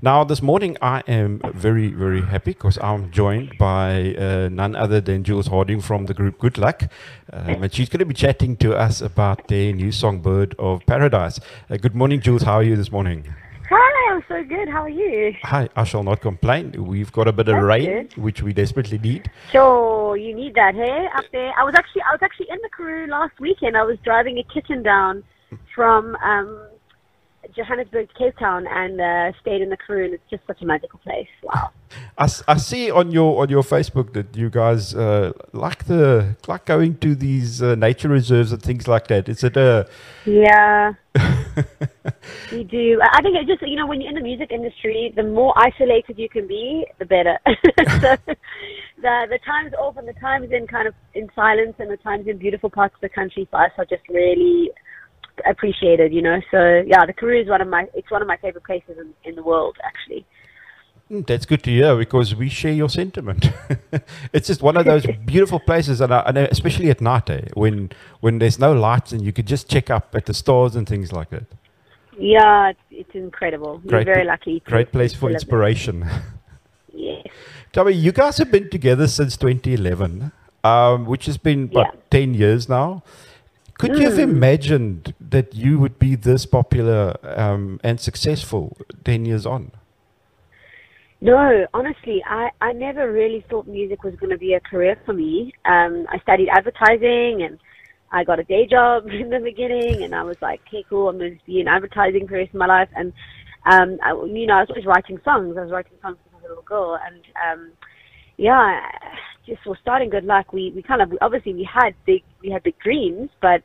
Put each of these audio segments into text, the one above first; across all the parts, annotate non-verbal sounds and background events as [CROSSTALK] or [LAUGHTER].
Now, this morning I am very, very happy because I'm joined by uh, none other than Jules Harding from the group GOODLUCK. Um, and she's going to be chatting to us about their new song, Bird of Paradise. Uh, good morning, Jules. How are you this morning? Hi, I'm so good. How are you? Hi, I shall not complain. We've got a bit of That's rain, good. which we desperately need. Sure, you need that, hey? Up there. I was actually I was actually in the Karoo last weekend. I was driving a kitten down from um Johannesburg to Cape Town and uh, stayed in the and it's just such a magical place. Wow. I see on your on your Facebook that you guys uh, like the like going to these uh, nature reserves and things like that. Is it a Yeah. [LAUGHS] we do. I I think it just you know when you're in the music industry, the more isolated you can be, the better. [LAUGHS] so the the times off and the times in kind of in silence and the times in beautiful parts of the country for us are just really appreciated. You know, so yeah, the Karoo is one of my it's one of my favorite places in, in the world actually. Mm, That's good to hear because we share your sentiment. [LAUGHS] it's just one of those [LAUGHS] beautiful places, and, I, and especially at night, eh, when when there's no lights and you could just check up at the stars and things like that. Yeah, it's, it's incredible. We're Great very lucky. to- Great place for inspiration. [LAUGHS] Yes. Me, you guys have been together since 2011, um, which has been about Yeah. 10 years now. Could you have Mm. imagined that you would be this popular um, and successful 10 years on? No, honestly, I, I never really thought music was going to be a career for me. Um, I studied advertising and I got a day job [LAUGHS] in the beginning, and I was like, okay, cool, I'm going to be in advertising for the rest of my life. And, um, I, you know, I was always writing songs. I was writing songs was a little girl. And, um, yeah, just was starting GOODLUCK. We, we kind of, obviously we had big, we had big dreams, but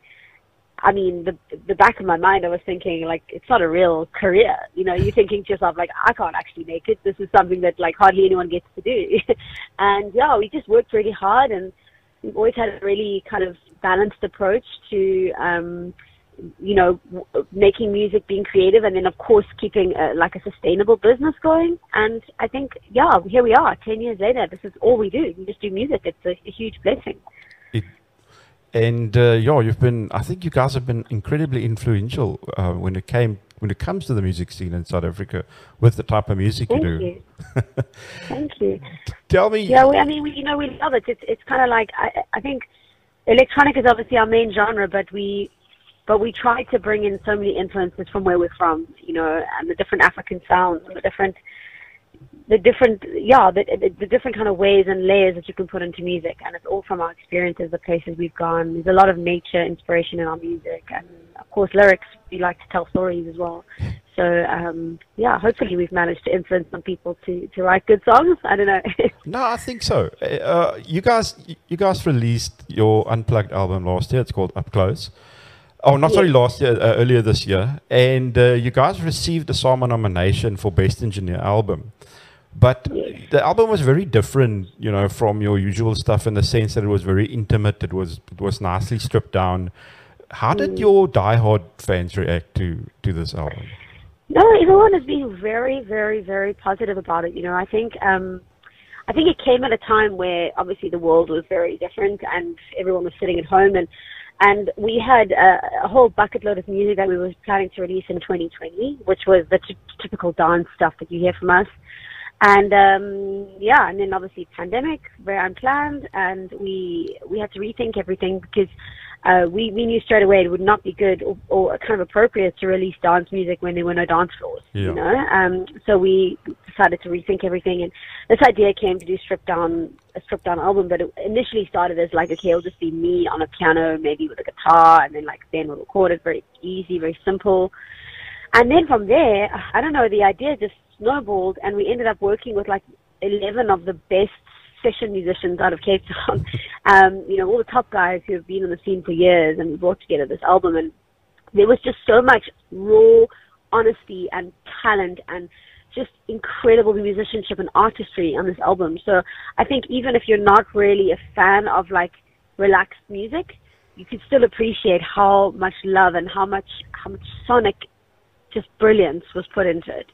I mean, the the back of my mind, I was thinking like it's not a real career. You know, you're thinking to yourself like I can't actually make it. This is something that like hardly anyone gets to do. [LAUGHS] and yeah, we just worked really hard, and we've always had a really kind of balanced approach to, um, you know, w- making music, being creative, and then of course keeping uh, like a sustainable business going. And I think yeah, here we are, ten years later. This is all we do. We just do music. It's a, a huge blessing. It, and uh, yeah, you've been. I think you guys have been incredibly influential uh, when it came when it comes to the music scene in South Africa with the type of music Thank you do. you. [LAUGHS] Thank you. Tell me, Yeah, we, I mean, we, you know, we love it. It's it's kind of like I I think electronic is obviously our main genre, but we but we try to bring in so many influences from where we're from, you know, and the different African sounds, and the different the different yeah the, the the different kind of ways and layers that you can put into music, and it's all from our experiences, the places we've gone. There's a lot of nature inspiration in our music, and of course lyrics. We like to tell stories as well. So um, yeah, hopefully we've managed to influence some people to to write good songs. [LAUGHS] I don't know. [LAUGHS] No, I think so. Uh, you guys, you guys released your unplugged album last year. It's called Up Close. Oh, not sorry, last year, uh, earlier this year, and uh, you guys received a SAMA nomination for Best Engineer Album. But the album was very different, you know, from your usual stuff in the sense that it was very intimate. It was it was nicely stripped down. How did your diehard fans react to to this album? No, everyone has been very, very, very positive about it. You know, I think um, I think it came at a time where obviously the world was very different and everyone was sitting at home and and we had a, a whole bucket load of music that we were planning to release in 2020, which was the t- typical dance stuff that you hear from us. And um, yeah, and then obviously pandemic, very unplanned, and we we had to rethink everything because uh, we we knew straight away it would not be good or, or kind of appropriate to release dance music when there were no dance floors. Yeah. You know, um, so we decided to rethink everything, and this idea came to do stripped down a stripped down album. But it initially started as like, okay, it'll just be me on a piano, maybe with a guitar, and then like Ben will record it, very easy, very simple. And then from there, I don't know, the idea just snowballed, and we ended up working with like 11 of the best session musicians out of Cape Town. [LAUGHS] um, you know, all the top guys who have been on the scene for years, and we brought together this album, and there was just so much raw honesty and talent and just incredible musicianship and artistry on this album. So I think even if you're not really a fan of like relaxed music, you can still appreciate how much love and how much how much sonic just brilliance was put into it.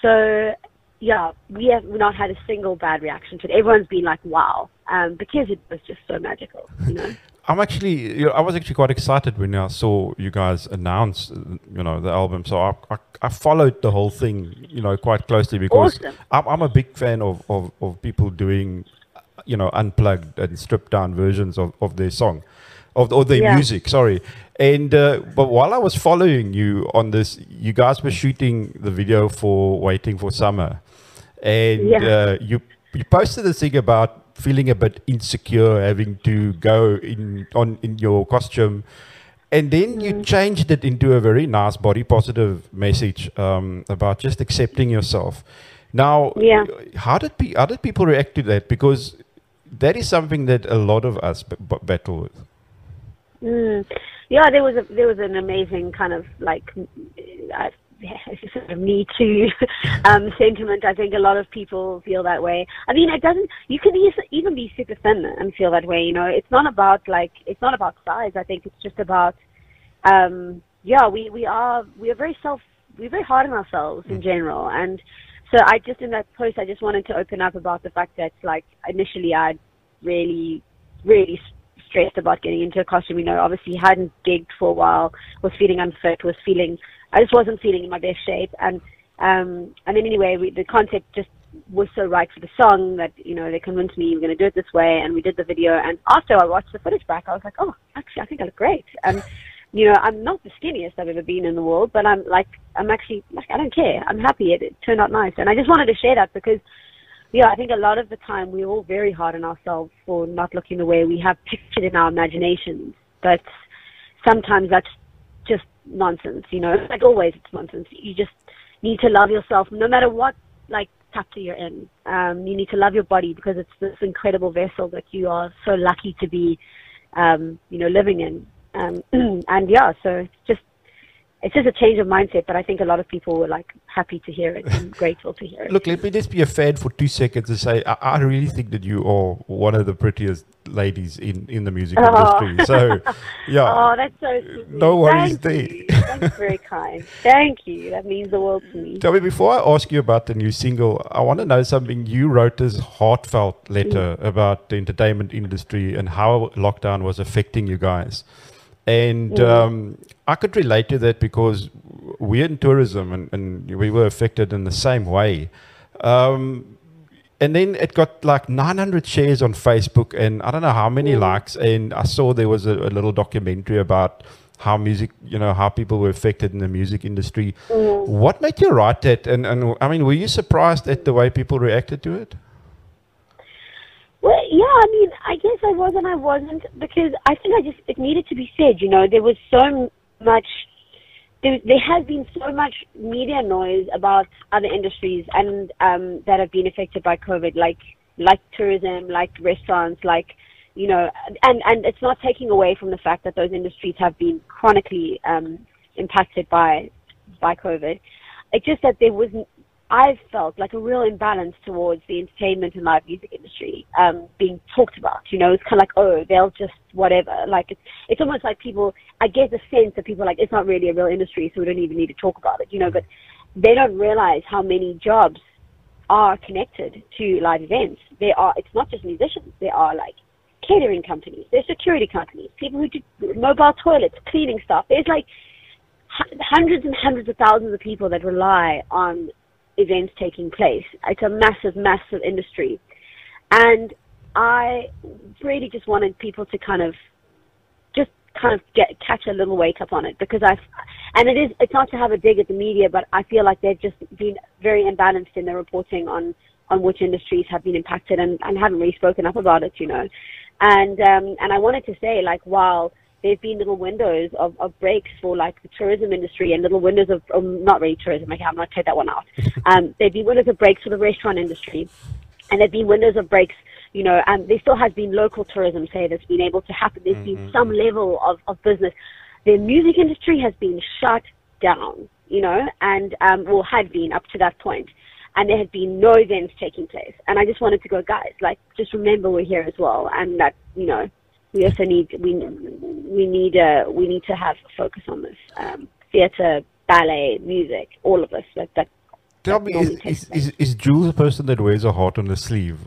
So yeah, we have not had a single bad reaction to it. Everyone's been like, wow, um, because it was just so magical, you know. [LAUGHS] I'm actually, you know, I was actually quite excited when I saw you guys announce, you know, the album. So I, I, I followed the whole thing, you know, quite closely because Awesome. I'm, I'm a big fan of, of, of people doing, you know, unplugged and stripped down versions of, of their song, of of their Yeah. music. Sorry. And uh, but while I was following you on this, you guys were shooting the video for "Waiting for Summer," and Yeah. uh, you you posted this thing about feeling a bit insecure having to go in on in your costume and then you changed it into a very nice body positive message um, about just accepting yourself now Yeah. how did pe- how did people react to that because that is something that a lot of us b- b- battle with Mm. Yeah, there was a there was an amazing kind of like uh, [LAUGHS] sort of me too [LAUGHS] um, sentiment. I think a lot of people feel that way. I mean, it doesn't. You can even be super thin and feel that way. You know, it's not about like it's not about size. I think it's just about um, yeah. We we are we are very self we're very hard on ourselves in general and. So I just in that post I just wanted to open up about the fact that like initially I really really stressed about getting into a costume. You know, obviously hadn't gigged for a while, was feeling unfit, was feeling, I just wasn't feeling in my best shape. And, um, and then anyway, we, the concept just was so right for the song that, you know, they convinced me we were going to do it this way and we did the video. And after I watched the footage back, I was like, oh, actually, I think I look great. And, you know, I'm not the skinniest I've ever been in the world, but I'm like, I'm actually, like, I don't care. I'm happy. It, it turned out nice. And I just wanted to share that because yeah, I think a lot of the time we're all very hard on ourselves for not looking the way we have pictured in our imaginations. But sometimes that's nonsense, you know. Like always, it's nonsense. You just need to love yourself, no matter what like chapter you're in. Um, you need to love your body because it's this incredible vessel that you are so lucky to be, um, you know, living in. Um, [CLEARS THROAT] and yeah, so it's just it's just a change of mindset. But I think a lot of people were like happy to hear it and [LAUGHS] grateful to hear it. Look, let me just be a fan for two seconds and say I, I really think that you are one of the prettiest ladies in, in the music [LAUGHS] Oh. industry. So, [LAUGHS] yeah. Oh, that's so sweet. No worries Thank there. you. That's very [LAUGHS] kind. Thank you. That means the world to me. Tell me, before I ask you about the new single, I want to know something. You wrote this heartfelt letter about the entertainment industry and how lockdown was affecting you guys. And um, I could relate to that because we're in tourism and, and we were affected in the same way. Um, and then it got like 900 shares on Facebook and I don't know how many mm. likes. And I saw there was a, a little documentary about how music, you know, how people were affected in the music industry. Mm. What made you write that? And, and I mean, were you surprised at the way people reacted to it? Well, yeah, I mean, I guess I was and I wasn't because I think I just, it needed to be said, you know, there was so much, there, there has been so much media noise about other industries and, um, that have been affected by COVID, like, like tourism, like restaurants, like, you know, and, and it's not taking away from the fact that those industries have been chronically, um, impacted by, by COVID. It's just that there was I felt like a real imbalance towards the entertainment and live music industry um, being talked about. You know, it's kind of like, oh, they'll just whatever. Like it's it's almost like people. I get the sense that people are like it's not really a real industry, so we don't even need to talk about it. You know, but they don't realize how many jobs are connected to live events. There are. It's not just musicians. There are like catering companies. There's security companies. People who do mobile toilets, cleaning stuff. There's like hundreds and hundreds of thousands of people that rely on events taking place. It's a massive, massive industry. And I really just wanted people to kind of just kind of get catch a little wake up on it because I and it is it's not to have a dig at the media, but I feel like they've just been very imbalanced in their reporting on on which industries have been impacted and, and haven't really spoken up about it, you know. And um and I wanted to say like while there's been little windows of, of breaks for like the tourism industry and little windows of um, not really tourism. Okay, I'm going to take that one out. [LAUGHS] Um, there've been windows of breaks for the restaurant industry, and there've been windows of breaks. You know, and there still has been local tourism, say, that's been able to happen. There's been some level of, of business. The music industry has been shut down, you know, and um, or had been up to that point, and there had been no events taking place. And I just wanted to go, guys, like, just remember we're here as well, and that you know we also need we we need uh, we need to have a focus on this um, theater, ballet, music, all of us That that Tell that me, is, is, is, is Jules a person that wears a heart on her sleeve?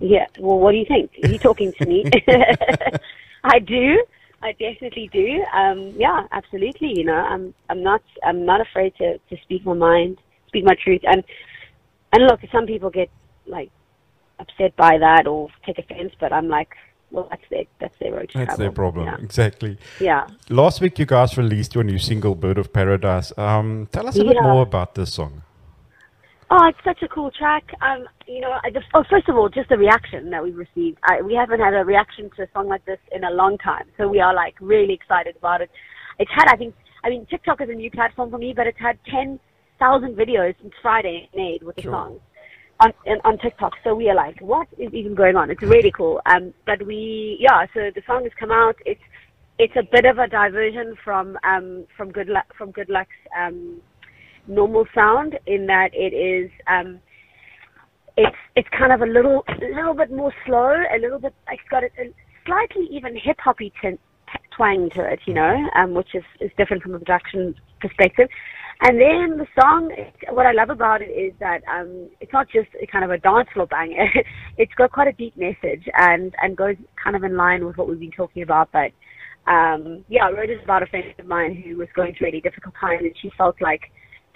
yeah. Well, what do you think? Are you talking to me? [LAUGHS] [LAUGHS] I do. I definitely do. Um, yeah, absolutely. You know, I'm I'm not I'm not afraid to, to speak my mind, speak my truth, and and look, some people get like upset by that or take offense, but I'm like, well, that's their that's their road That's travel. their problem. Yeah. Exactly. yeah. Last week, you guys released your new single, Bird of Paradise. Um, tell us a bit more about this song. Oh, it's such a cool track. Um, you know, I just, oh, first of all, just the reaction that we've received. I, we haven't had a reaction to a song like this in a long time, so we are like really excited about it. It's had, I think, I mean, TikTok is a new platform for me, but it's had ten thousand videos since Friday made with the Sure. song on on TikTok. So we are like, what is even going on? It's really cool. Um, but we, yeah, so the song has come out. It's it's a bit of a diversion from um from GOODLUCK from GOODLUCK's um normal sound in that it is um it's it's kind of a little a little bit more slow, a little bit it's got a, a slightly even hip hoppy tin- t- twang to it, you know, um, which is, is different from a production perspective. And then the song, what I love about it is that um, it's not just a kind of a dance floor banger. [LAUGHS] it's got quite a deep message and and goes kind of in line with what we've been talking about. But um, yeah, I wrote it about a friend of mine who was going through a really difficult time, and she felt like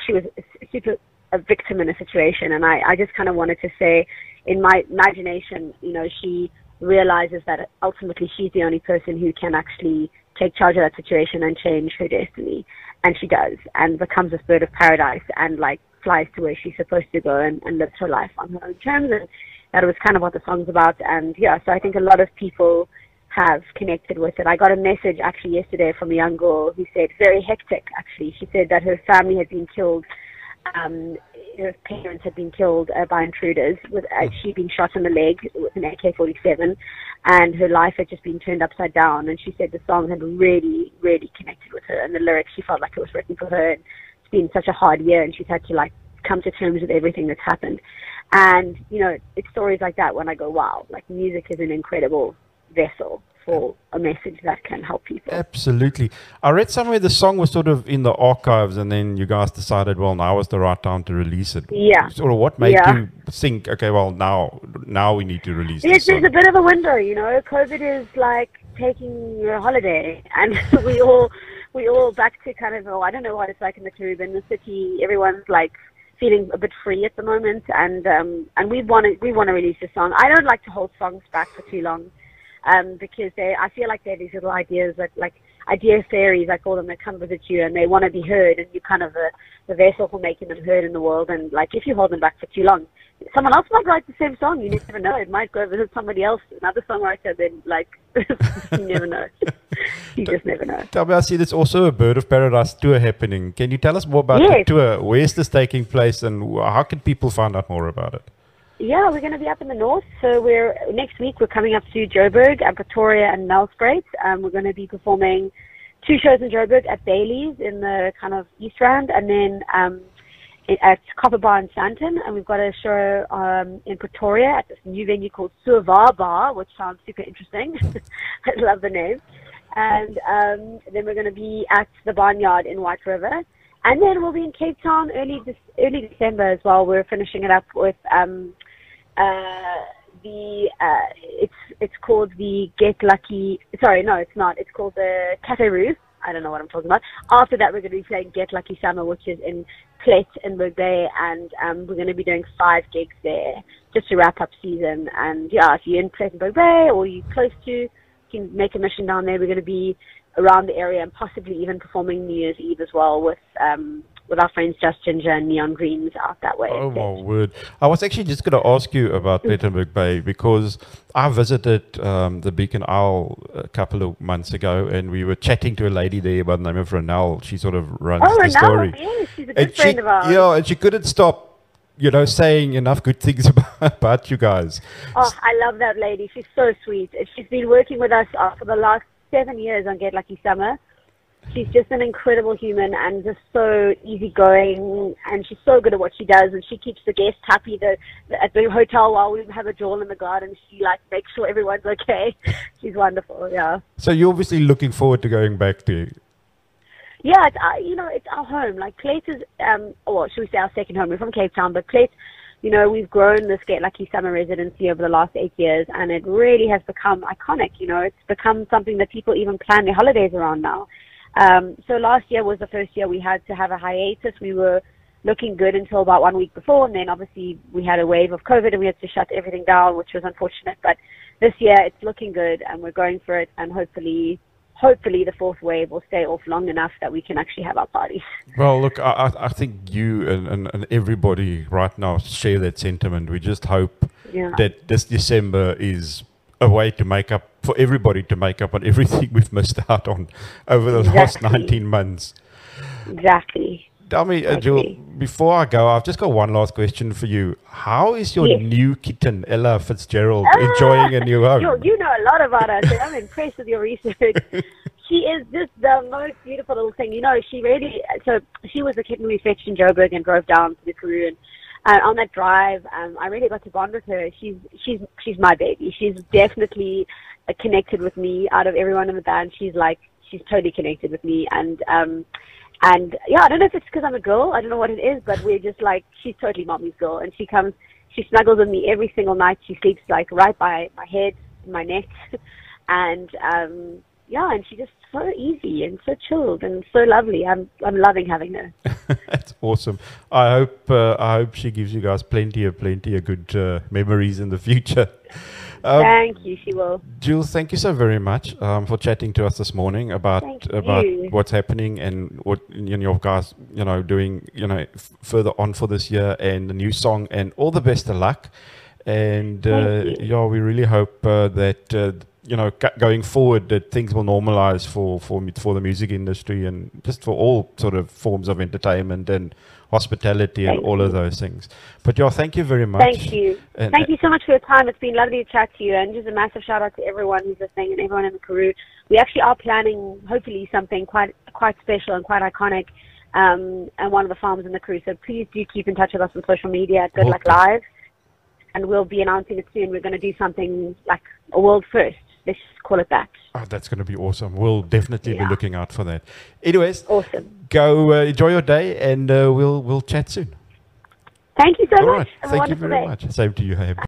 she was super a victim in a situation. And I, I just kind of wanted to say, in my imagination, you know, she realizes that ultimately she's the only person who can actually take charge of that situation and change her destiny. And she does, and becomes this bird of paradise, and like flies to where she's supposed to go and, and lives her life on her own terms. And that was kind of what the song's about. And yeah, so I think a lot of people have connected with it. I got a message actually yesterday from a young girl who said, very hectic actually. She said that her family had been killed, um, her parents had been killed uh, by intruders, with uh, she being shot in the leg with an AK-47, and her life had just been turned upside down. And she said the song had really, really connected with her, and the lyrics she felt like it was written for her. And it's been such a hard year, and she's had to like come to terms with everything that's happened. And you know, it's stories like that when I go, wow, like music is an incredible vessel for a message that can help people. Absolutely. I read somewhere the song was sort of in the archives, and then you guys decided, well, now is the right time to release it. Yeah. Sort of what made Yeah. you think, okay, well, now now we need to release this there's a bit of a window, you know. COVID is like taking a holiday, [LAUGHS] and [LAUGHS] we all we all back to kind of oh, I don't know what it's like in the Caribbean, the city. Everyone's like feeling a bit free at the moment, and um, and we want to we want to release a song. I don't like to hold songs back for too long, um, because they I feel like they're these little ideas that like idea fairies I call them that come visit you and they want to be heard, and you're kind of the the vessel for making them heard in the world. And like if you hold them back for too long, someone else might write the same song. You never know. It might go visit somebody else, another songwriter. Then like [LAUGHS] you never know. [LAUGHS] you just never know. Tell me, I see there's also a Bird of Paradise tour happening. Can you tell us more about the tour? Where's this taking place, and how can people find out more about it? Yeah, we're going to be up in the north. So we're next week. We're coming up to Joburg and Pretoria and Nelspruit. Um, we're going to be performing two shows in Joburg at Bailey's in the kind of East Rand, and then um, at Copper Bar in Sandton. And we've got a show um, in Pretoria at this new venue called Suva Bar, which sounds super interesting. [LAUGHS] I love the name. And um, then we're going to be at the Barnyard in White River. And then we'll be in Cape Town early early December as well. We're finishing it up with um, uh, the uh, it's it's called the Get Lucky. Sorry, no, it's not. It's called the Cafe Roof. I don't know what I'm talking about. After that, we're going to be playing Get Lucky Summer, which is in Plett in Bay, and um, we're going to be doing five gigs there just to wrap up season. And yeah, if you're in Plettenberg Bay or you're close to, you can make a mission down there. We're going to be around the area and possibly even performing New Year's Eve as well with um, with our friends Just Ginger and Neon Greens out that way. Oh my word! I was actually just going to ask you about Plettenberg Bay because I visited um, the Beacon Isle a couple of months ago, and we were chatting to a lady there by the name of. She sort of runs Oh, the Renelle, story. she's a good and friend she, of ours. Yeah, and she couldn't stop, you know, saying enough good things about, [LAUGHS] about you guys. Oh, I love that lady. She's so sweet. She's been working with us uh, for the last seven years on Get Lucky Summer. She's just an incredible human and just so easygoing, and she's so good at what she does. And she keeps the guests happy the, at the hotel while we have a drawl in the garden. She like makes sure everyone's okay. [LAUGHS] She's wonderful. Yeah. So you're obviously looking forward to going back there. Yeah, it's, uh, you know, it's our home. Like Plett is, um, or should we say our second home? We're from Cape Town, but Plett, you know, we've grown this Get Lucky Summer residency over the last eight years, and it really has become iconic. You know, it's become something that people even plan their holidays around now. Um, so last year was the first year we had to have a hiatus. We were looking good until about one week before, and then obviously we had a wave of COVID and we had to shut everything down, which was unfortunate. But this year it's looking good, and we're going for it, and hopefully hopefully the fourth wave will stay off long enough that we can actually have our parties. [LAUGHS] Well, look, I, I think you and, and, and, everybody right now share that sentiment. We just hope yeah. that this December is a way to make up for everybody to make up on everything [LAUGHS] we've missed out on over the exactly. last 19 months. Exactly. Tell me, uh, Jules, before I go, I've just got one last question for you. How is your yes. new kitten, Ella Fitzgerald, ah, enjoying a new home? You, you know a lot about her, so I'm [LAUGHS] impressed with your research. she is just the most beautiful little thing. You know, she really, so she was the kitten we fetched in Joburg and drove down to the Karoo. And uh, on that drive, um, I really got to bond with her. She's, she's, she's my baby. She's definitely connected with me out of everyone in the band. She's like, she's totally connected with me. And, um, and yeah, I don't know if it's because I'm a girl. I don't know what it is, but we're just like she's totally mommy's girl, and she comes, she snuggles with me every single night. She sleeps like right by my head, my neck, [LAUGHS] and um yeah, and she just so easy and so chilled and so lovely. I'm I'm loving having her. [LAUGHS] That's awesome. I hope uh, I hope she gives you guys plenty of plenty of good uh, memories in the future. [LAUGHS] Um, thank you, she will. Jules, thank you so very much um, for chatting to us this morning about thank about you. what's happening and what you know, guys, you know, doing, you know, f- further on for this year and the new song and all the best of luck. And uh, yeah, we really hope uh, that uh, you know going forward that things will normalize for for for the music industry and just for all sort of forms of entertainment and hospitality thank and all you. of those things. But yeah, thank you very much. Thank you. And thank you so much for your time. It's been lovely to chat to you. And just a massive shout out to everyone who's listening and everyone in the Karoo. We actually are planning, hopefully, something quite quite special and quite iconic. Um, and one of the farms in the Karoo. So please do keep in touch with us on social media at Good Luck Live. And we'll be announcing it soon. We're going to do something like a world first. Let's call it that. Oh, that's going to be awesome. We'll definitely yeah. be looking out for that. Anyways, awesome. Go uh, enjoy your day, and uh, we'll we'll chat soon. Thank you so All much. Right. Thank you very day. much. Same to you, Ham.